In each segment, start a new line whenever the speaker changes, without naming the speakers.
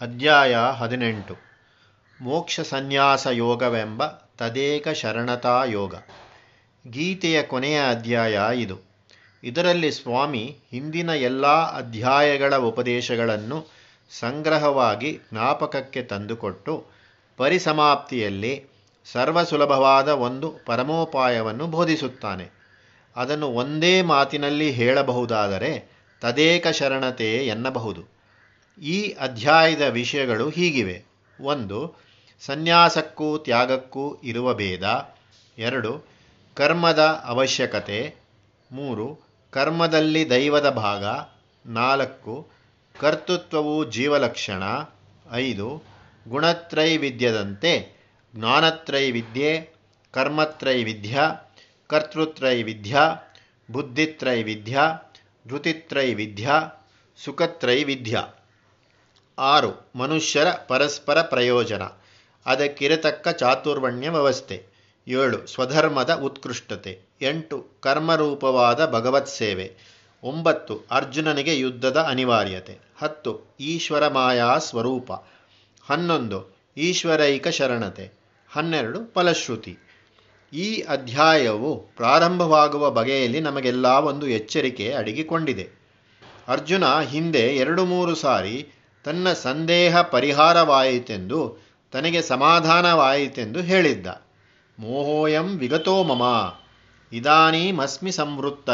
ಅಧ್ಯಾಯ ಹದಿನೆಂಟು. ಮೋಕ್ಷ ಸನ್ಯಾಸ ಯೋಗವೆಂಬ ತದೇಕ ಶರಣತಾ ಯೋಗ. ಗೀತೆಯ ಕೊನೆಯ ಅಧ್ಯಾಯ ಇದು. ಇದರಲ್ಲಿ ಸ್ವಾಮಿ ಹಿಂದಿನ ಎಲ್ಲ ಅಧ್ಯಾಯಗಳ ಉಪದೇಶಗಳನ್ನು ಸಂಗ್ರಹವಾಗಿ ಜ್ಞಾಪಕಕ್ಕೆ ತಂದುಕೊಟ್ಟು ಪರಿಸಮಾಪ್ತಿಯಲ್ಲಿ ಸರ್ವಸುಲಭವಾದ ಒಂದು ಪರಮೋಪಾಯವನ್ನು ಬೋಧಿಸುತ್ತಾನೆ. ಅದನ್ನು ಒಂದೇ ಮಾತಿನಲ್ಲಿ ಹೇಳಬಹುದಾದರೆ ತದೇಕ ಶರಣತೆ ಎನ್ನಬಹುದು. ಈ ಅಧ್ಯಾಯದ ವಿಷಯಗಳು ಹೀಗಿವೆ. ಒಂದು, ಸನ್ಯಾಸಕ್ಕೂ ತ್ಯಾಗಕ್ಕೂ ಇರುವ ಭೇದ. ಎರಡು, ಕರ್ಮದ ಅವಶ್ಯಕತೆ. ಮೂರು, ಕರ್ಮದಲ್ಲಿ ದೈವದ ಭಾಗ. ನಾಲ್ಕು, ಕರ್ತೃತ್ವವು ಜೀವಲಕ್ಷಣ. ಐದು, ಗುಣತ್ರೈವಿದ್ಯದಂತೆ. ಜ್ಞಾನತ್ರೈವಿದ್ಯೆ ಕರ್ಮತ್ರೈವಿಧ್ಯ ಕರ್ತೃತ್ರೈವಿಧ್ಯ ಬುದ್ಧಿತ್ರೈವಿಧ್ಯ ಧೃತಿತ್ರೈವಿಧ್ಯ ಸುಖತ್ರೈವಿಧ್ಯ ಆರು, ಮನುಷ್ಯರ ಪರಸ್ಪರ ಪ್ರಯೋಜನ. ಅದಕ್ಕಿರತಕ್ಕ ಚಾತುರ್ವಣ್ಯ ವ್ಯವಸ್ಥೆ. ಏಳು, ಸ್ವಧರ್ಮದ ಉತ್ಕೃಷ್ಟತೆ. ಎಂಟು, ಕರ್ಮರೂಪವಾದ ಭಗವತ್ ಸೇವೆ. ಒಂಬತ್ತು, ಅರ್ಜುನನಿಗೆ ಯುದ್ಧದ ಅನಿವಾರ್ಯತೆ. ಹತ್ತು, ಈಶ್ವರ ಮಾಯಾ ಸ್ವರೂಪ. ಹನ್ನೊಂದು, ಈಶ್ವರೈಕ ಶರಣತೆ. ಹನ್ನೆರಡು, ಫಲಶ್ರುತಿ. ಈ ಅಧ್ಯಾಯವು ಪ್ರಾರಂಭವಾಗುವ ಬಗೆಯಲ್ಲಿ ನಮಗೆಲ್ಲ ಒಂದು ಎಚ್ಚರಿಕೆ ಅಡಗಿಕೊಂಡಿದೆ. ಅರ್ಜುನ ಹಿಂದೆ ಎರಡು ಮೂರು ಸಾರಿ ತನ್ನ ಸಂದೇಹ ಪರಿಹಾರವಾಯಿತೆಂದು, ತನಗೆ ಸಮಾಧಾನವಾಯಿತೆಂದು ಹೇಳಿದ್ದ. ಮೋಹೋಯಂ ವಿಗತೋ ಮಮ, ಇದಾನೀಮಸ್ಮಿ ಸಂವೃತ್ತ.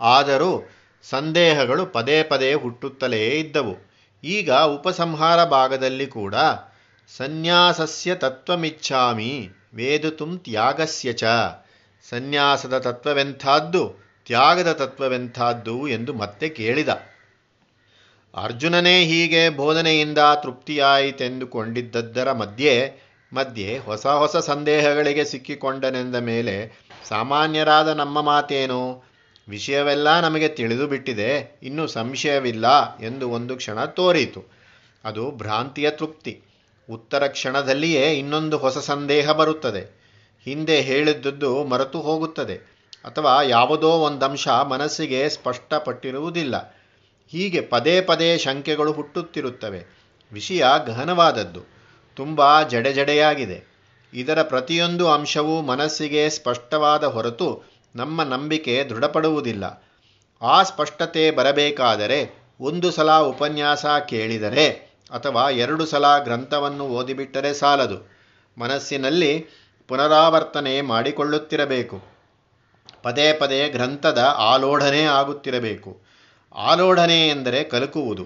ಆದರೂ ಸಂದೇಹಗಳು ಪದೇ ಪದೇ ಹುಟ್ಟುತ್ತಲೇ ಇದ್ದವು. ಈಗ ಉಪಸಂಹಾರ ಭಾಗದಲ್ಲಿ ಕೂಡ ಸನ್ಯಾಸಸ್ಯ ತತ್ವಮಿಚ್ಛಾಮಿ, ವೇದುತುಂ ತ್ಯಾಗಸ್ಯ ಚ. ಸನ್ಯಾಸದ ತತ್ವವೆಂಥದ್ದು, ತ್ಯಾಗದ ತತ್ವವೆಂಥದ್ದು ಎಂದು ಮತ್ತೆ ಕೇಳಿದ. ಅರ್ಜುನನೇ ಹೀಗೆ ಬೋಧನೆಯಿಂದ ತೃಪ್ತಿಯಾಯಿತೆಂದುಕೊಂಡಿದ್ದದ್ದರ ಮಧ್ಯೆ ಮಧ್ಯೆ ಹೊಸ ಹೊಸ ಸಂದೇಹಗಳಿಗೆ ಸಿಕ್ಕಿಕೊಂಡನೆಂದ ಮೇಲೆ ಸಾಮಾನ್ಯರಾದ ನಮ್ಮ ಮಾತೇನು? ವಿಷಯವೆಲ್ಲ ನಮಗೆ ತಿಳಿದು ಬಿಟ್ಟಿದೆ, ಇನ್ನೂ ಸಂಶಯವಿಲ್ಲ ಎಂದು ಒಂದು ಕ್ಷಣ ತೋರಿತು. ಅದು ಭ್ರಾಂತಿಯ ತೃಪ್ತಿ. ಉತ್ತರ ಕ್ಷಣದಲ್ಲಿಯೇ ಇನ್ನೊಂದು ಹೊಸ ಸಂದೇಹ ಬರುತ್ತದೆ. ಹಿಂದೆ ಹೇಳಿದ್ದದ್ದು ಮರೆತು ಹೋಗುತ್ತದೆ. ಅಥವಾ ಯಾವುದೋ ಒಂದಂಶ ಮನಸ್ಸಿಗೆ ಸ್ಪಷ್ಟಪಟ್ಟಿರುವುದಿಲ್ಲ. ಹೀಗೆ ಪದೇ ಪದೇ ಶಂಕೆಗಳು ಹುಟ್ಟುತ್ತಿರುತ್ತವೆ. ವಿಷಯ ಗಹನವಾದದ್ದು. ತುಂಬ ಜಡೆಜಡೆಯಾಗಿದೆ. ಇದರ ಪ್ರತಿಯೊಂದು ಅಂಶವೂ ಮನಸ್ಸಿಗೆ ಸ್ಪಷ್ಟವಾದ ಹೊರತು ನಮ್ಮ ನಂಬಿಕೆ ದೃಢಪಡುವುದಿಲ್ಲ. ಆ ಸ್ಪಷ್ಟತೆ ಬರಬೇಕಾದರೆ ಒಂದು ಸಲ ಉಪನ್ಯಾಸ ಕೇಳಿದರೆ ಅಥವಾ ಎರಡು ಸಲ ಗ್ರಂಥವನ್ನು ಓದಿಬಿಟ್ಟರೆ ಸಾಲದು. ಮನಸ್ಸಿನಲ್ಲಿ ಪುನರಾವರ್ತನೆ ಮಾಡಿಕೊಳ್ಳುತ್ತಿರಬೇಕು. ಪದೇ ಪದೇ ಗ್ರಂಥದ ಆಲೋಢನೆ ಆಗುತ್ತಿರಬೇಕು. ಆಲೋಢನೆ ಎಂದರೆ ಕಲಕುವುದು.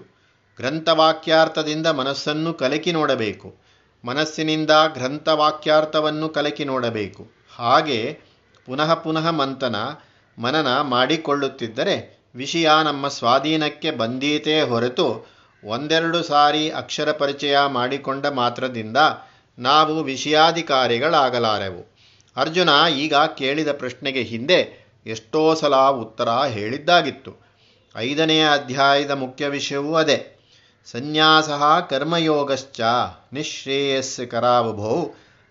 ಗ್ರಂಥವಾಕ್ಯಾರ್ಥದಿಂದ ಮನಸ್ಸನ್ನು ಕಲಕಿ ನೋಡಬೇಕು. ಮನಸ್ಸಿನಿಂದ ಗ್ರಂಥವಾಕ್ಯಾರ್ಥವನ್ನು ಕಲಕಿ ನೋಡಬೇಕು. ಹಾಗೆ ಪುನಃ ಪುನಃ ಮಂಥನ, ಮನನ ಮಾಡಿಕೊಳ್ಳುತ್ತಿದ್ದರೆ ವಿಷಯ ನಮ್ಮ ಸ್ವಾಧೀನಕ್ಕೆ ಬಂದೀತೇ ಹೊರತು ಒಂದೆರಡು ಸಾರಿ ಅಕ್ಷರ ಪರಿಚಯ ಮಾಡಿಕೊಂಡ ಮಾತ್ರದಿಂದ ನಾವು ವಿಷಯಾಧಿಕಾರಿಗಳಾಗಲಾರೆವು. ಅರ್ಜುನ ಈಗ ಕೇಳಿದ ಪ್ರಶ್ನೆಗೆ ಹಿಂದೆ ಎಷ್ಟೋ ಸಲ ಉತ್ತರ ಹೇಳಿದ್ದಾಗಿತ್ತು. ಐದನೆಯ ಅಧ್ಯಾಯದ ಮುಖ್ಯ ವಿಷಯವೂ ಅದೇ. ಸನ್ಯಾಸ ಕರ್ಮಯೋಗಶ್ಚ ನಿಶ್ರೇಯಸ್ ಕರಾವಭೌ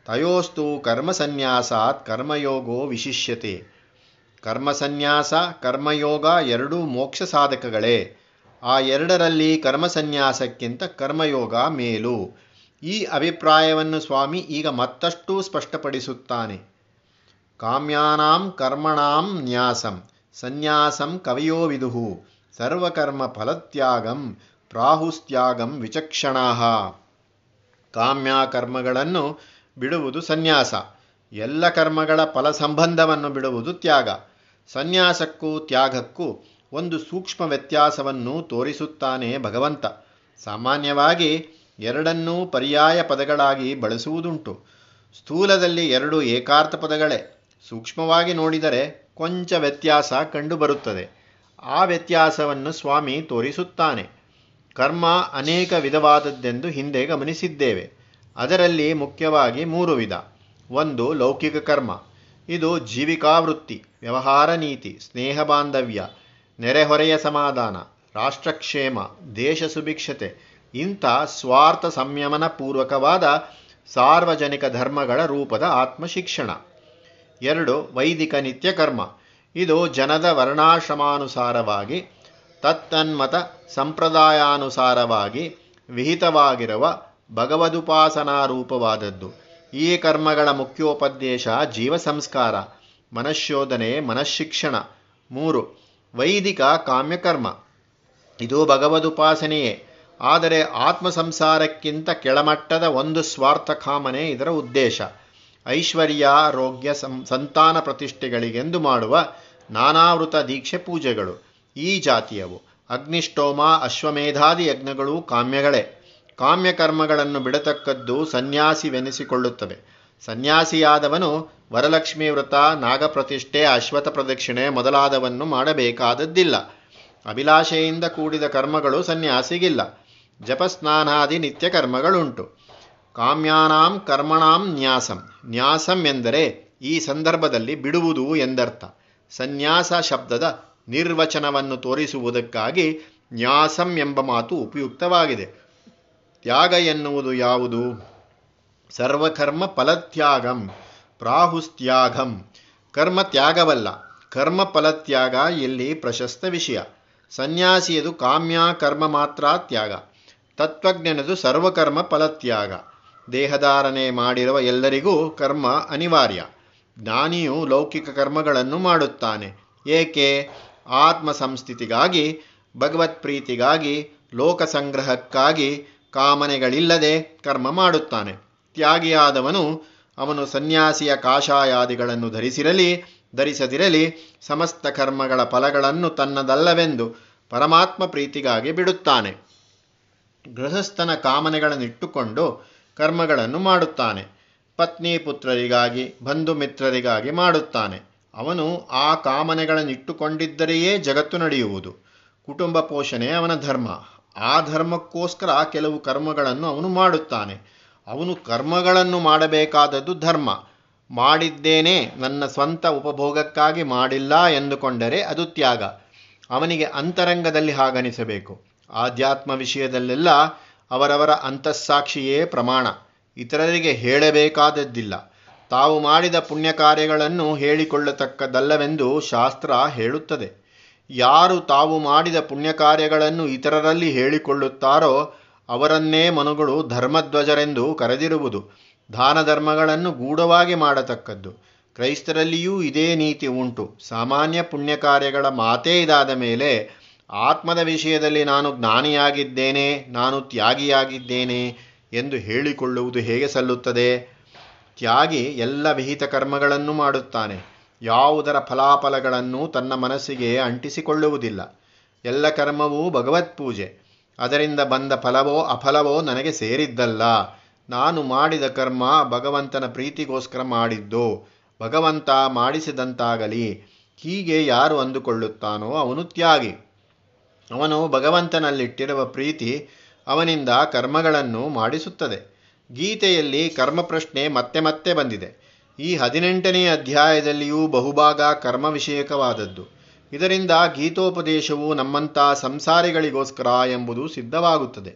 ತಯೋಸ್ತು ಕರ್ಮಸನ್ಯಾಸಾತ್ ಕರ್ಮಯೋಗೋ ವಿಶಿಷ್ಯತೆ. ಕರ್ಮಸನ್ಯಾಸ, ಕರ್ಮಯೋಗ ಎರಡೂ ಮೋಕ್ಷ ಸಾಧಕಗಳೇ ಆ ಎರಡರಲ್ಲಿ ಕರ್ಮಸನ್ಯಾಸಕ್ಕಿಂತ ಕರ್ಮಯೋಗ ಮೇಲು. ಈ ಅಭಿಪ್ರಾಯವನ್ನು ಸ್ವಾಮಿ ಈಗ ಮತ್ತಷ್ಟು ಸ್ಪಷ್ಟಪಡಿಸುತ್ತಾನೆ. ಕಾಮ್ಯಾನಾಂ ಕರ್ಮಣಾಂ ನ್ಯಾಸಂ, ಸನ್ಯಾಸಂ ಕವಿಯೋ ವಿದುಹು ಸರ್ವಕರ್ಮ ಫಲತ್ಯಾಗಂ ಪ್ರಾಹುಸ್ತ್ಯಾಗಂ ವಿಚಕ್ಷಣಾಹ. ಕಾಮ್ಯ ಕರ್ಮಗಳನ್ನು ಬಿಡುವುದು ಸನ್ಯಾಸ. ಎಲ್ಲ ಕರ್ಮಗಳ ಫಲ ಸಂಬಂಧವನ್ನು ಬಿಡುವುದು ತ್ಯಾಗ. ಸನ್ಯಾಸಕ್ಕೂ ತ್ಯಾಗಕ್ಕೂ ಒಂದು ಸೂಕ್ಷ್ಮ ವ್ಯತ್ಯಾಸವನ್ನು ತೋರಿಸುತ್ತಾನೆ ಭಗವಂತ. ಸಾಮಾನ್ಯವಾಗಿ ಎರಡನ್ನೂ ಪರ್ಯಾಯ ಪದಗಳಾಗಿ ಬಳಸುವುದುಂಟು. ಸ್ಥೂಲದಲ್ಲಿ ಎರಡು ಏಕಾರ್ಥ ಪದಗಳೇ. ಸೂಕ್ಷ್ಮವಾಗಿ ನೋಡಿದರೆ ಕೊಂಚ ವ್ಯತ್ಯಾಸ ಕಂಡುಬರುತ್ತದೆ. ಆ ವ್ಯತ್ಯಾಸವನ್ನು ಸ್ವಾಮಿ ತೋರಿಸುತ್ತಾನೆ. ಕರ್ಮ ಅನೇಕ ವಿಧವಾದದ್ದೆಂದು ಹಿಂದೆ ಗಮನಿಸಿದ್ದೇವೆ. ಅದರಲ್ಲಿ ಮುಖ್ಯವಾಗಿ ಮೂರು ವಿಧ. ಒಂದು ಲೌಕಿಕ ಕರ್ಮ. ಇದು ಜೀವಿಕಾವೃತ್ತಿ, ವ್ಯವಹಾರ ನೀತಿ, ಸ್ನೇಹ ಬಾಂಧವ್ಯ ನೆರೆಹೊರೆಯ ಸಮಾಧಾನ, ರಾಷ್ಟ್ರಕ್ಷೇಮ, ದೇಶ ಸುಭಿಕ್ಷತೆ, ಇಂಥ ಸ್ವಾರ್ಥ ಸಂಯಮನ ಪೂರ್ವಕವಾದ ಸಾರ್ವಜನಿಕ ಧರ್ಮಗಳ ರೂಪದ ಆತ್ಮಶಿಕ್ಷಣ. ಎರಡು ವೈದಿಕ ನಿತ್ಯ ಕರ್ಮ ಇದು ಜನದ ವರ್ಣಾಶ್ರಮಾನುಸಾರವಾಗಿ, ತತ್ತನ್ಮತ ಸಂಪ್ರದಾಯಾನುಸಾರವಾಗಿ ವಿಹಿತವಾಗಿರುವ ಭಗವದುಪಾಸನಾ ರೂಪವಾದದ್ದು ಈ ಕರ್ಮಗಳ ಮುಖ್ಯೋಪದೇಶ ಜೀವ ಸಂಸ್ಕಾರ ಮನಃಶೋಧನೆ ಮನಃಶಿಕ್ಷಣ. ಮೂರು, ವೈದಿಕ ಕಾಮ್ಯಕರ್ಮ. ಇದು ಭಗವದುಪಾಸನೆಯೇ. ಆದರೆ ಆತ್ಮ ಸಂಸಾರಕ್ಕಿಂತ ಕೆಳಮಟ್ಟದ ಒಂದು ಸ್ವಾರ್ಥ ಕಾಮನೆ ಇದರ ಉದ್ದೇಶ. ಐಶ್ವರ್ಯ ಆರೋಗ್ಯ ಸಂತಾನ ಪ್ರತಿಷ್ಠೆಗಳಿಗೆಂದು ಮಾಡುವ ನಾನಾವೃತ ದೀಕ್ಷೆ ಪೂಜೆಗಳು. ಈ ಜಾತಿಯವು ಅಗ್ನಿಷ್ಟೋಮ, ಅಶ್ವಮೇಧಾದಿ ಯಜ್ಞಗಳು ಕಾಮ್ಯಗಳೇ. ಕಾಮ್ಯ ಕರ್ಮಗಳನ್ನು ಬಿಡತಕ್ಕದ್ದು ಸನ್ಯಾಸಿವೆನಿಸಿಕೊಳ್ಳುತ್ತವೆ. ಸನ್ಯಾಸಿಯಾದವನು ವರಲಕ್ಷ್ಮೀ ವ್ರತ, ನಾಗಪ್ರತಿಷ್ಠೆ ಅಶ್ವಥ ಪ್ರದಕ್ಷಿಣೆ ಮೊದಲಾದವನ್ನು ಮಾಡಬೇಕಾದದ್ದಿಲ್ಲ. ಅಭಿಲಾಷೆಯಿಂದ ಕೂಡಿದ ಕರ್ಮಗಳು ಸನ್ಯಾಸಿಗಿಲ್ಲ. ಜಪಸ್ನಾನಾದಿ ನಿತ್ಯ ಕರ್ಮಗಳುಂಟು ಕಾಮ್ಯಾನಾಂ ಕರ್ಮಣಾಂ ನ್ಯಾಸಂ. ನ್ಯಾಸಂ ಎಂದರೆ ಈ ಸಂದರ್ಭದಲ್ಲಿ ಬಿಡುವುದು ಎಂದರ್ಥ. ಸನ್ಯಾಸ ಶಬ್ದದ ನಿರ್ವಚನವನ್ನು ತೋರಿಸುವುದಕ್ಕಾಗಿ ನ್ಯಾಸಂ ಎಂಬ ಮಾತು ಉಪಯುಕ್ತವಾಗಿದೆ. ತ್ಯಾಗ ಎನ್ನುವುದು ಯಾವುದು? ಸರ್ವಕರ್ಮ ಫಲತ್ಯಾಗಂ, ಪ್ರಾಹುಸ್ತ್ಯಾಗಂ. ಕರ್ಮ ತ್ಯಾಗವಲ್ಲ, ಕರ್ಮ ಫಲತ್ಯಾಗ ಇಲ್ಲಿ ಪ್ರಶಸ್ತ ವಿಷಯ. ಸನ್ಯಾಸಿಯದು ಕಾಮ್ಯ, ಕರ್ಮ ಮಾತ್ರ ತ್ಯಾಗ. ತತ್ವಜ್ಞನದು ಸರ್ವಕರ್ಮ ಫಲತ್ಯಾಗ. ದೇಹಧಾರಣೆ ಮಾಡಿರುವ ಎಲ್ಲರಿಗೂ ಕರ್ಮ ಅನಿವಾರ್ಯ. ಜ್ಞಾನಿಯು ಲೌಕಿಕ ಕರ್ಮಗಳನ್ನು ಮಾಡುತ್ತಾನೆ. ಏಕೆ? ಆತ್ಮ ಸಂಸ್ಥಿತಿಗಾಗಿ ಭಗವತ್ ಪ್ರೀತಿಗಾಗಿ ಲೋಕ ಸಂಗ್ರಹಕ್ಕಾಗಿ ಕಾಮನೆಗಳಿಲ್ಲದೆ ಕರ್ಮ ಮಾಡುತ್ತಾನೆ. ತ್ಯಾಗಿಯಾದವನು ಅವನು ಸನ್ಯಾಸಿಯ ಕಾಷಾಯಾದಿಗಳನ್ನು ಧರಿಸಿರಲಿ, ಧರಿಸದಿರಲಿ, ಸಮಸ್ತ ಕರ್ಮಗಳ ಫಲಗಳನ್ನು ತನ್ನದಲ್ಲವೆಂದು ಪರಮಾತ್ಮ ಪ್ರೀತಿಗಾಗಿ ಬಿಡುತ್ತಾನೆ. ಗೃಹಸ್ಥನ ಕಾಮನೆಗಳನ್ನಿಟ್ಟುಕೊಂಡು ಕರ್ಮಗಳನ್ನು ಮಾಡುತ್ತಾನೆ. ಪತ್ನಿ ಪುತ್ರರಿಗಾಗಿ, ಬಂಧು ಮಿತ್ರರಿಗಾಗಿ ಮಾಡುತ್ತಾನೆ. ಅವನು ಆ ಕಾಮನೆಗಳನ್ನಿಟ್ಟುಕೊಂಡಿದ್ದರೆಯೇ ಜಗತ್ತು ನಡೆಯುವುದು. ಕುಟುಂಬ ಪೋಷಣೆ ಅವನ ಧರ್ಮ. ಆ ಧರ್ಮಕ್ಕೋಸ್ಕರ ಕೆಲವು ಕರ್ಮಗಳನ್ನು ಅವನು ಮಾಡುತ್ತಾನೆ. ಅವನು ಕರ್ಮಗಳನ್ನು ಮಾಡಬೇಕಾದದ್ದು ಧರ್ಮ. ಮಾಡಿದ್ದೇನೆ ನನ್ನ ಸ್ವಂತ ಉಪಭೋಗಕ್ಕಾಗಿ ಮಾಡಿಲ್ಲ ಎಂದುಕೊಂಡರೆ ಅದು ತ್ಯಾಗ. ಅವನಿಗೆ ಅಂತರಂಗದಲ್ಲಿ ಹಾಗನಿಸಬೇಕು. ಆಧ್ಯಾತ್ಮ ವಿಷಯದಲ್ಲೆಲ್ಲ ಅವರವರ ಅಂತಃಸಾಕ್ಷಿಯೇ ಪ್ರಮಾಣ. ಇತರರಿಗೆ ಹೇಳಬೇಕಾದದ್ದಿಲ್ಲ. ತಾವು ಮಾಡಿದ ಪುಣ್ಯ ಕಾರ್ಯಗಳನ್ನು ಹೇಳಿಕೊಳ್ಳತಕ್ಕದಲ್ಲವೆಂದು ಶಾಸ್ತ್ರ ಹೇಳುತ್ತದೆ. ಯಾರು ತಾವು ಮಾಡಿದ ಪುಣ್ಯ ಕಾರ್ಯಗಳನ್ನು ಇತರರಲ್ಲಿ ಹೇಳಿಕೊಳ್ಳುತ್ತಾರೋ ಅವರನ್ನೇ ಮನುಗಳು ಧರ್ಮಧ್ವಜರೆಂದು ಕರೆದಿರುವುದು ದಾನ ಧರ್ಮಗಳನ್ನು ಗೂಢವಾಗಿ ಮಾಡತಕ್ಕದ್ದು. ಕ್ರೈಸ್ತರಲ್ಲಿಯೂ ಇದೇ ನೀತಿ ಉಂಟು. ಸಾಮಾನ್ಯ ಪುಣ್ಯ ಕಾರ್ಯಗಳ ಮಾತೇ ಇದಾದ ಮೇಲೆ ಆತ್ಮದ ವಿಷಯದಲ್ಲಿ ನಾನು ಜ್ಞಾನಿಯಾಗಿದ್ದೇನೆ, ನಾನು ತ್ಯಾಗಿಯಾಗಿದ್ದೇನೆ ಎಂದು ಹೇಳಿಕೊಳ್ಳುವುದು ಹೇಗೆ ಸಲ್ಲುತ್ತದೆ? ತ್ಯಾಗಿ ಎಲ್ಲ ವಿಹಿತ ಕರ್ಮಗಳನ್ನು ಮಾಡುತ್ತಾನೆ. ಯಾವುದರ ಫಲಾಫಲಗಳನ್ನು ತನ್ನ ಮನಸ್ಸಿಗೆ ಅಂಟಿಸಿಕೊಳ್ಳುವುದಿಲ್ಲ. ಎಲ್ಲ ಕರ್ಮವೂ ಭಗವತ್ ಪೂಜೆ. ಅದರಿಂದ ಬಂದ ಫಲವೋ ಅಫಲವೋ ನನಗೆ ಸೇರಿದ್ದಲ್ಲ. ನಾನು ಮಾಡಿದ ಕರ್ಮ ಭಗವಂತನ ಪ್ರೀತಿಗೋಸ್ಕರ ಮಾಡಿದ್ದು. ಭಗವಂತ ಮಾಡಿಸಿದಂತಾಗಲಿ. ಹೀಗೆ ಯಾರು ಅಂದುಕೊಳ್ಳುತ್ತಾನೋ ಅವನು ತ್ಯಾಗಿ. ಅವನು ಭಗವಂತನಲ್ಲಿಟ್ಟಿರುವ ಪ್ರೀತಿ ಅವನಿಂದ ಕರ್ಮಗಳನ್ನು ಮಾಡಿಸುತ್ತದೆ. ಗೀತೆಯಲ್ಲಿ ಕರ್ಮ ಪ್ರಶ್ನೆ ಮತ್ತೆ ಮತ್ತೆ ಬಂದಿದೆ. ಈ ಹದಿನೆಂಟನೇ ಅಧ್ಯಾಯದಲ್ಲಿಯೂ ಬಹುಭಾಗ ಕರ್ಮ ವಿಷಯಕವಾದದ್ದು ಇದರಿಂದ ಗೀತೋಪದೇಶವು ನಮ್ಮಂಥ ಸಂಸಾರಿಗಳಿಗೋಸ್ಕರ ಎಂಬುದು ಸಿದ್ಧವಾಗುತ್ತದೆ.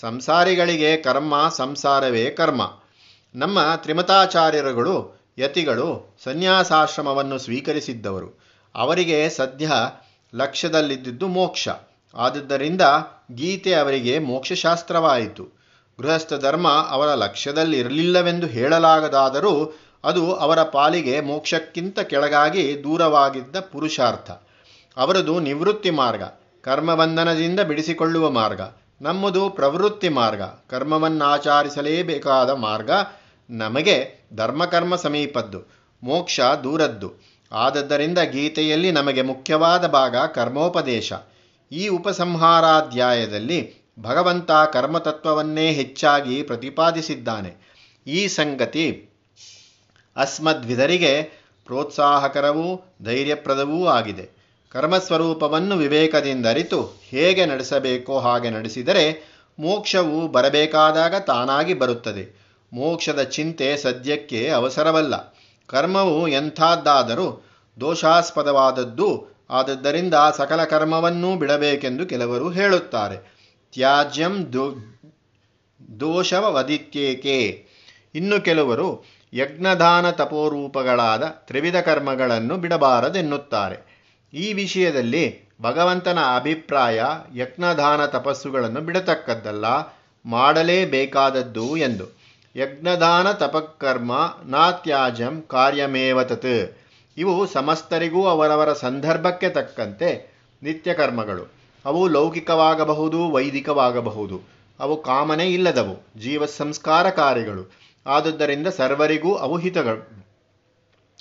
ಸಂಸಾರಿಗಳಿಗೆ ಕರ್ಮ, ಸಂಸಾರವೇ ಕರ್ಮ. ನಮ್ಮ ತ್ರಿಮತಾಚಾರ್ಯರುಗಳು, ಯತಿಗಳು, ಸನ್ಯಾಸಾಶ್ರಮವನ್ನು ಸ್ವೀಕರಿಸಿದ್ದವರು. ಅವರಿಗೆ ಸದ್ಯ ಲಕ್ಷ್ಯದಲ್ಲಿದ್ದುದು ಮೋಕ್ಷ. ಆದುದರಿಂದ ಗೀತೆ ಅವರಿಗೆ ಮೋಕ್ಷಶಾಸ್ತ್ರವಾಯಿತು. ಗೃಹಸ್ಥ ಧರ್ಮ ಅವರ ಲಕ್ಷ್ಯದಲ್ಲಿರಲಿಲ್ಲವೆಂದು ಹೇಳಲಾಗದಾದರೂ ಅದು ಅವರ ಪಾಲಿಗೆ ಮೋಕ್ಷಕ್ಕಿಂತ ಕೆಳಗಾಗಿ ದೂರವಾಗಿದ್ದ ಪುರುಷಾರ್ಥ. ಅವರದು ನಿವೃತ್ತಿ ಮಾರ್ಗ, ಕರ್ಮಬಂಧನದಿಂದ ಬಿಡಿಸಿಕೊಳ್ಳುವ ಮಾರ್ಗ. ನಮ್ಮದು ಪ್ರವೃತ್ತಿ ಮಾರ್ಗ, ಕರ್ಮವನ್ನಾಚರಿಸಲೇಬೇಕಾದ ಮಾರ್ಗ. ನಮಗೆ ಧರ್ಮಕರ್ಮ ಸಮೀಪದ್ದು, ಮೋಕ್ಷ ದೂರದ್ದು. ಆದದ್ದರಿಂದ ಗೀತೆಯಲ್ಲಿ ನಮಗೆ ಮುಖ್ಯವಾದ ಭಾಗ ಕರ್ಮೋಪದೇಶ. ಈ ಉಪಸಂಹಾರಾಧ್ಯಾಯದಲ್ಲಿ ಭಗವಂತ ಕರ್ಮತತ್ವವನ್ನೇ ಹೆಚ್ಚಾಗಿ ಪ್ರತಿಪಾದಿಸಿದ್ದಾನೆ. ಈ ಸಂಗತಿ ಅಸ್ಮದ್ವಿಧರಿಗೆ ಪ್ರೋತ್ಸಾಹಕರವೂ ಧೈರ್ಯಪ್ರದವೂ ಆಗಿದೆ. ಕರ್ಮಸ್ವರೂಪವನ್ನು ವಿವೇಕದಿಂದ ಅರಿತು ಹೇಗೆ ನಡೆಸಬೇಕೋ ಹಾಗೆ ನಡೆಸಿದರೆ ಮೋಕ್ಷವು ಬರಬೇಕಾದಾಗ ತಾನಾಗಿ ಬರುತ್ತದೆ. ಮೋಕ್ಷದ ಚಿಂತೆ ಸದ್ಯಕ್ಕೆ ಅವಸರವಲ್ಲ. ಕರ್ಮವು ಎಂಥದ್ದಾದರೂ ದೋಷಾಸ್ಪದವಾದದ್ದು ಆದದ್ದರಿಂದ ಸಕಲ ಕರ್ಮವನ್ನೂ ಬಿಡಬೇಕೆಂದು ಕೆಲವರು ಹೇಳುತ್ತಾರೆ. ತ್ಯಾಜ್ಯಂ ದೋಷವದಿತ್ಯೇಕೆ ಇನ್ನು ಕೆಲವರು ಯಜ್ಞದಾನ ತಪೋರೂಪಗಳಾದ ತ್ರಿವಿಧ ಕರ್ಮಗಳನ್ನು ಬಿಡಬಾರದೆನ್ನುತ್ತಾರೆ. ಈ ವಿಷಯದಲ್ಲಿ ಭಗವಂತನ ಅಭಿಪ್ರಾಯ ಯಜ್ಞದಾನ ತಪಸ್ಸುಗಳನ್ನು ಬಿಡತಕ್ಕದ್ದಲ್ಲ, ಮಾಡಲೇಬೇಕಾದದ್ದು ಎಂದು. ಯಜ್ಞದಾನ ತಪಕ್ಕರ್ಮ ನಾತ್ಯಾಜಂ ಕಾರ್ಯಮೇವ ತತ್. ಇವು ಸಮಸ್ತರಿಗೂ ಅವರವರ ಸಂದರ್ಭಕ್ಕೆ ತಕ್ಕಂತೆ ನಿತ್ಯ ಕರ್ಮಗಳು ಅವು ಲೌಕಿಕವಾಗಬಹುದು, ವೈದಿಕವಾಗಬಹುದು. ಅವು ಕಾಮನೆ ಇಲ್ಲದವು ಜೀವ ಸಂಸ್ಕಾರ ಕಾರ್ಯಗಳು. ಆದುದರಿಂದ ಸರ್ವರಿಗೂ ಅವು ಹಿತಗಳು,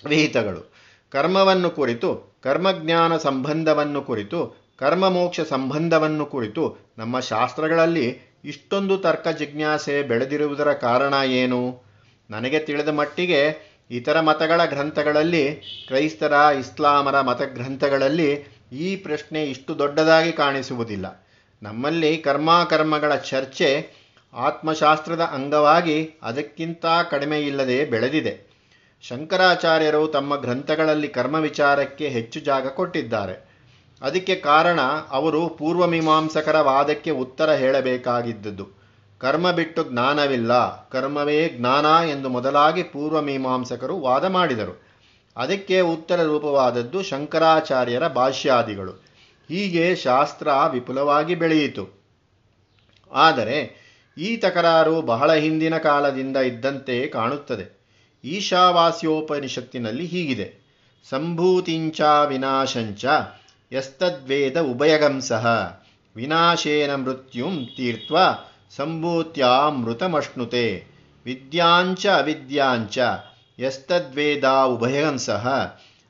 ವಿಹಿತಗಳು. ಕರ್ಮವನ್ನು ಕುರಿತು, ಕರ್ಮಜ್ಞಾನ ಸಂಬಂಧವನ್ನು ಕುರಿತು, ಕರ್ಮಮೋಕ್ಷ ಸಂಬಂಧವನ್ನು ಕುರಿತು ನಮ್ಮ ಶಾಸ್ತ್ರಗಳಲ್ಲಿ ಇಷ್ಟೊಂದು ತರ್ಕ ಜಿಜ್ಞಾಸೆ ಬೆಳೆದಿರುವುದರ ಕಾರಣ ಏನು? ನನಗೆ ತಿಳಿದ ಮಟ್ಟಿಗೆ ಇತರ ಮತಗಳ ಗ್ರಂಥಗಳಲ್ಲಿ, ಕ್ರೈಸ್ತರ, ಇಸ್ಲಾಮರ ಮತಗ್ರಂಥಗಳಲ್ಲಿ ಈ ಪ್ರಶ್ನೆ ಇಷ್ಟು ದೊಡ್ಡದಾಗಿ ಕಾಣಿಸುವುದಿಲ್ಲ. ನಮ್ಮಲ್ಲಿ ಕರ್ಮಾಕರ್ಮಗಳ ಚರ್ಚೆ ಆತ್ಮಶಾಸ್ತ್ರದ ಅಂಗವಾಗಿ ಅದಕ್ಕಿಂತ ಕಡಿಮೆ ಇಲ್ಲದೆ ಬೆಳೆದಿದೆ. ಶಂಕರಾಚಾರ್ಯರು ತಮ್ಮ ಗ್ರಂಥಗಳಲ್ಲಿ ಕರ್ಮ ವಿಚಾರಕ್ಕೆ ಹೆಚ್ಚು ಜಾಗ ಕೊಟ್ಟಿದ್ದಾರೆ. ಅದಕ್ಕೆ ಕಾರಣ ಅವರು ಪೂರ್ವಮೀಮಾಂಸಕರ ವಾದಕ್ಕೆ ಉತ್ತರ ಹೇಳಬೇಕಾಗಿದ್ದದ್ದು. ಕರ್ಮ ಬಿಟ್ಟು ಜ್ಞಾನವಿಲ್ಲ. ಕರ್ಮವೇ ಜ್ಞಾನ ಎಂದು ಮೊದಲಾಗಿ ಪೂರ್ವಮೀಮಾಂಸಕರು ವಾದ ಮಾಡಿದರು. ಅದಕ್ಕೆ ಉತ್ತರ ರೂಪವಾದದ್ದು ಶಂಕರಾಚಾರ್ಯರ ಭಾಷ್ಯಾದಿಗಳು. ಹೀಗೆ ಶಾಸ್ತ್ರ ವಿಪುಲವಾಗಿ ಬೆಳೆಯಿತು. ಆದರೆ ಈ ತಕರಾರು ಬಹಳ ಹಿಂದಿನ ಕಾಲದಿಂದ ಇದ್ದಂತೆ ಕಾಣುತ್ತದೆ. ಈಶಾವಾಸ್ಯೋಪನಿಷತ್ತಿನಲ್ಲಿ ಹೀಗಿದೆ. ಸಂಭೂತಿಂಚ ವಿನಾಶಂಚ ಯಸ್ತದ್ವೇದ ಉಭಯಗಂಸಃ. ವಿನಾಶೇನ ಮೃತ್ಯುಂ ತೀರ್ಥ ಸಂಭೂತ್ಯಾಮೃತಮಶ್ನುತೆ. ವಿದ್ಯಾಂಚ ಅವಿದ್ಯಾಂಚ. ಯಸ್ತದ್ವೇದ ಉಭಯಗಂಸಃ.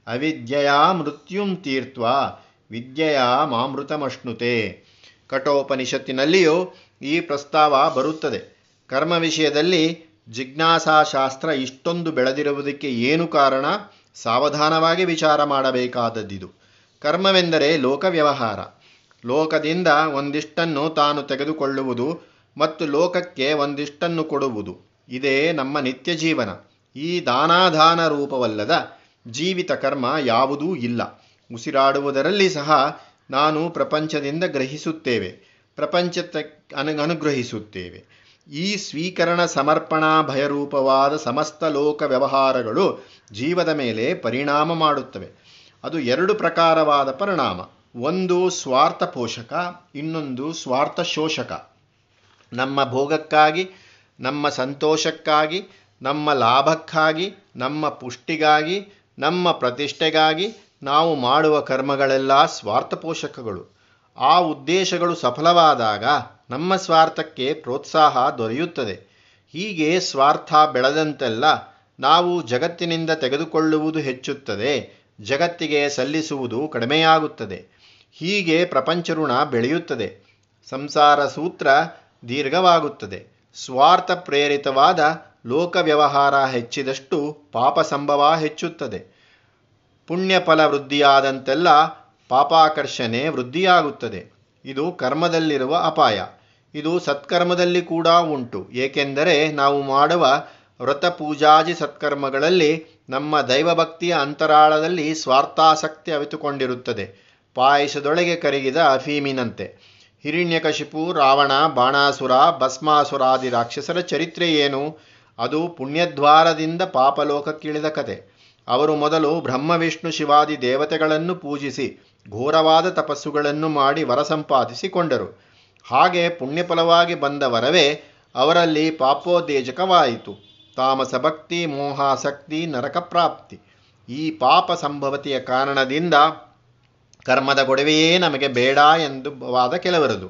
ಅವಿದ್ಯೆಯಾ ಮೃತ್ಯುಂ ತೀರ್ಥ ವಿದ್ಯೆಯ ಮಾಮೃತಮಶ್ನುತೆ. ಕಠೋಪನಿಷತ್ತಿನಲ್ಲಿಯೂ ಈ ಪ್ರಸ್ತಾವ ಬರುತ್ತದೆ. ಕರ್ಮ ವಿಷಯದಲ್ಲಿ ಜಿಜ್ಞಾಸಾಶಾಸ್ತ್ರ ಇಷ್ಟೊಂದು ಬೆಳೆದಿರುವುದಕ್ಕೆ ಏನು ಕಾರಣ? ಸಾವಧಾನವಾಗಿ ವಿಚಾರ ಮಾಡಬೇಕಾದದ್ದಿದು. ಕರ್ಮವೆಂದರೆ ಲೋಕ ವ್ಯವಹಾರ ಲೋಕದಿಂದ ಒಂದಿಷ್ಟನ್ನು ತಾನು ತೆಗೆದುಕೊಳ್ಳುವುದು ಮತ್ತು ಲೋಕಕ್ಕೆ ಒಂದಿಷ್ಟನ್ನು ಕೊಡುವುದು. ಇದೇ ನಮ್ಮ ನಿತ್ಯ ಜೀವನ ಈ ದಾನಾಧಾನ ರೂಪವಲ್ಲದ ಜೀವಿತ ಕರ್ಮ ಯಾವುದೂ ಇಲ್ಲ. ಉಸಿರಾಡುವುದರಲ್ಲಿ ಸಹ ನಾನು ಪ್ರಪಂಚದಿಂದ ಗ್ರಹಿಸುತ್ತೇವೆ. ಪ್ರಪಂಚ ಅನು ಅನುಗ್ರಹಿಸುತ್ತೇವೆ. ಈ ಸ್ವೀಕರಣ ಸಮರ್ಪಣಾ ಭಯರೂಪವಾದ ಸಮಸ್ತ ಲೋಕ ವ್ಯವಹಾರಗಳು ಜೀವದ ಮೇಲೆ ಪರಿಣಾಮ ಮಾಡುತ್ತವೆ. ಅದು ಎರಡು ಪ್ರಕಾರವಾದ ಪರಿಣಾಮ. ಒಂದು ಸ್ವಾರ್ಥ ಪೋಷಕ, ಇನ್ನೊಂದು ಸ್ವಾರ್ಥ ಶೋಷಕ. ನಮ್ಮ ಭೋಗಕ್ಕಾಗಿ, ನಮ್ಮ ಸಂತೋಷಕ್ಕಾಗಿ, ನಮ್ಮ ಲಾಭಕ್ಕಾಗಿ, ನಮ್ಮ ಪುಷ್ಟಿಗಾಗಿ, ನಮ್ಮ ಪ್ರತಿಷ್ಠೆಗಾಗಿ ನಾವು ಮಾಡುವ ಕರ್ಮಗಳೆಲ್ಲ ಸ್ವಾರ್ಥ ಪೋಷಕಗಳು. ಆ ಉದ್ದೇಶಗಳು ಸಫಲವಾದಾಗ ನಮ್ಮ ಸ್ವಾರ್ಥಕ್ಕೆ ಪ್ರೋತ್ಸಾಹ ದೊರೆಯುತ್ತದೆ. ಹೀಗೆ ಸ್ವಾರ್ಥ ಬೆಳೆದಂತೆಲ್ಲ ನಾವು ಜಗತ್ತಿನಿಂದ ತೆಗೆದುಕೊಳ್ಳುವುದು ಹೆಚ್ಚುತ್ತದೆ. ಜಗತ್ತಿಗೆ ಸಲ್ಲಿಸುವುದು ಕಡಿಮೆಯಾಗುತ್ತದೆ. ಹೀಗೆ ಪ್ರಪಂಚ ಋಣ ಬೆಳೆಯುತ್ತದೆ. ಸಂಸಾರ ಸೂತ್ರ ದೀರ್ಘವಾಗುತ್ತದೆ. ಸ್ವಾರ್ಥ ಪ್ರೇರಿತವಾದ ಲೋಕ ವ್ಯವಹಾರ ಹೆಚ್ಚಿದಷ್ಟು ಪಾಪ ಸಂಭವ ಹೆಚ್ಚುತ್ತದೆ. ಪುಣ್ಯಫಲ ವೃದ್ಧಿಯಾದಂತೆಲ್ಲ ಪಾಪಾಕರ್ಷಣೆ ವೃದ್ಧಿಯಾಗುತ್ತದೆ. ಇದು ಕರ್ಮದಲ್ಲಿರುವ ಅಪಾಯ. ಇದು ಸತ್ಕರ್ಮದಲ್ಲಿ ಕೂಡ ಉಂಟು. ಏಕೆಂದರೆ ನಾವು ಮಾಡುವ ವ್ರತ ಪೂಜಾದಿ ಸತ್ಕರ್ಮಗಳಲ್ಲಿ ನಮ್ಮ ದೈವಭಕ್ತಿಯ ಅಂತರಾಳದಲ್ಲಿ ಸ್ವಾರ್ಥಾಸಕ್ತಿ ಅವಿತುಕೊಂಡಿರುತ್ತದೆ. ಪಾಯಸದೊಳಗೆ ಕರಗಿದ ಅಫೀಮಿನಂತೆ. ಹಿರಣ್ಯಕಶಿಪು, ರಾವಣ, ಬಾಣಾಸುರ, ಭಸ್ಮಾಸುರಾದಿ ರಾಕ್ಷಸರ ಚರಿತ್ರೆ ಏನು? ಅದು ಪುಣ್ಯದ್ವಾರದಿಂದ ಪಾಪಲೋಕಕ್ಕಿಳಿದ ಕತೆ. ಅವರು ಮೊದಲು ಬ್ರಹ್ಮ ವಿಷ್ಣು ಶಿವಾದಿ ದೇವತೆಗಳನ್ನು ಪೂಜಿಸಿ, ಘೋರವಾದ ತಪಸ್ಸುಗಳನ್ನು ಮಾಡಿ ವರ ಸಂಪಾದಿಸಿಕೊಂಡರು. ಹಾಗೆ ಪುಣ್ಯಫಲವಾಗಿ ಬಂದ ವರವೇ ಅವರಲ್ಲಿ ಪಾಪೋದ್ದೇಜಕವಾಯಿತು. ತಾಮಸ ಭಕ್ತಿ ಮೋಹಾಸಕ್ತಿ ನರಕ ಪ್ರಾಪ್ತಿ ಈ ಪಾಪ ಸಂಭವತಿಯ ಕಾರಣದಿಂದ ಕರ್ಮದ ಗೊಡವೆಯೇ ನಮಗೆ ಬೇಡ ಎಂದು ವಾದ ಕೆಲವರದು.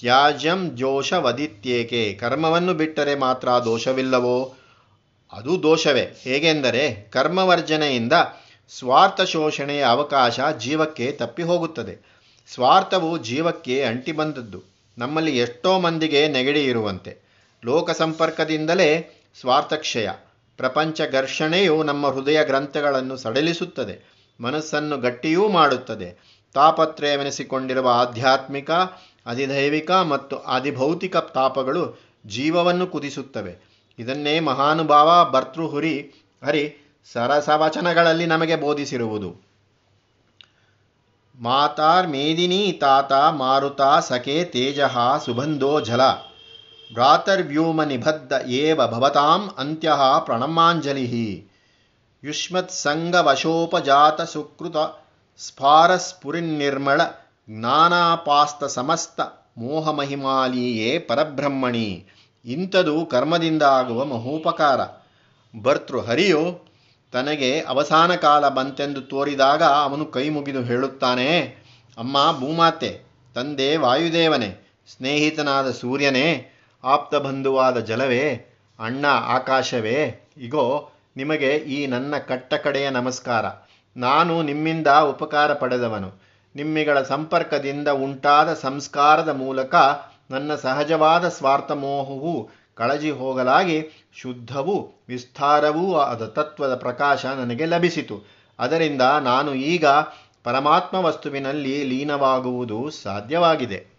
ತ್ಯಾಜ್ಯಂ ಜೋಷ ವದಿತ್ಯೇಕೆ ಕರ್ಮವನ್ನು ಬಿಟ್ಟರೆ ಮಾತ್ರ ದೋಷವಿಲ್ಲವೋ? ಅದು ದೋಷವೇ. ಹೇಗೆಂದರೆ, ಕರ್ಮವರ್ಜನೆಯಿಂದ ಸ್ವಾರ್ಥ ಶೋಷಣೆಯ ಅವಕಾಶ ಜೀವಕ್ಕೆ ತಪ್ಪಿ ಹೋಗುತ್ತದೆ ಸ್ವಾರ್ಥವು ಜೀವಕ್ಕೆ ಅಂಟಿ ಬಂದದ್ದು ನಮ್ಮಲ್ಲಿ ಎಷ್ಟೋ ಮಂದಿಗೆ ನೆಗಡಿ ಇರುವಂತೆ. ಲೋಕ ಸಂಪರ್ಕದಿಂದಲೇ ಸ್ವಾರ್ಥಕ್ಷಯ. ಪ್ರಪಂಚ ಘರ್ಷಣೆಯು ನಮ್ಮ ಹೃದಯ ಗ್ರಂಥಗಳನ್ನು ಸಡಲಿಸುತ್ತದೆ, ಮನಸ್ಸನ್ನು ಗಟ್ಟಿಯೂ ಮಾಡುತ್ತದೆ. ತಾಪತ್ರಯವೆನಿಸಿಕೊಂಡಿರುವ ಆಧ್ಯಾತ್ಮಿಕ, ಅಧಿದೈವಿಕ ಮತ್ತು ಅಧಿಭೌತಿಕ ತಾಪಗಳು ಜೀವವನ್ನು ಕುದಿಸುತ್ತವೆ. ಇದನ್ನೇ ಮಹಾನುಭಾವ ಭರ್ತೃಹುರಿ ಹರಿ ಸರಸವಚನಗಳಲ್ಲಿ ನಮಗೆ ಬೋಧಿಸಿರುವುದು. ಮಾತಾರ್ ಮೇದಿನಿ ತಾತ ಮಾರುತ ಸಖೆ ತೇಜಃ ಸುಬಂಧೋ ಜಲ ಭ್ರಾತರ್ವ್ಯೂಮ ನಿಬದ್ಧ ಏವ ಭವತಾಂ ಅಂತ್ಯ ಪ್ರಣಮಾಂಜಲಿ ಯುಷ್ಮತ್ಸಂಗವಶೋಪಜಾತ ಸುಕೃತ ಸ್ಫಾರಸ್ಫುರಿನ್ನಿರ್ಮಳ ಜ್ಞಾನಾಪಾಸ್ತ ಸಮಸ್ತ ಮೋಹಮಹಿಮಾಲೀಯೇ ಪರಬ್ರಹ್ಮಣಿ. ಇಂಥದು ಕರ್ಮದಿಂದ ಆಗುವ ಮಹೋಪಕಾರ. ಭರ್ತೃ ಹರಿಯು, ತನಗೆ ಅವಸಾನ ಕಾಲ ಬಂತೆಂದು ತೋರಿದಾಗ ಅವನು ಕೈ ಮುಗಿದು ಹೇಳುತ್ತಾನೆ, ಅಮ್ಮ ಭೂಮಾತೆ, ತಂದೆ ವಾಯುದೇವನೇ, ಸ್ನೇಹಿತನಾದ ಸೂರ್ಯನೇ ಆಪ್ತಬಂಧುವಾದ ಜಲವೇ, ಅಣ್ಣ ಆಕಾಶವೇ, ಇಗೋ, ನಿಮಗೆ ಈ ನನ್ನ ಕಟ್ಟಕಡೆಯ ನಮಸ್ಕಾರ. ನಾನು ನಿಮ್ಮಿಂದ ಉಪಕಾರ ಪಡೆದವನು. ನಿಮ್ಮಿಗಳ ಸಂಪರ್ಕದಿಂದ ಉಂಟಾದ ಸಂಸ್ಕಾರದ ಮೂಲಕ ನನ್ನ ಸಹಜವಾದ ಸ್ವಾರ್ಥಮೋಹವು ಕಳಜಿ ಹೋಗಲಾಗಿ, ಶುದ್ಧವೂ ವಿಸ್ತಾರವೂ ಆದ ತತ್ವದ ಪ್ರಕಾಶ ನನಗೆ ಲಭಿಸಿತು. ಅದರಿಂದ ನಾನು ಈಗ ಪರಮಾತ್ಮ ವಸ್ತುವಿನಲ್ಲಿ ಲೀನವಾಗುವುದು ಸಾಧ್ಯವಾಗಿದೆ.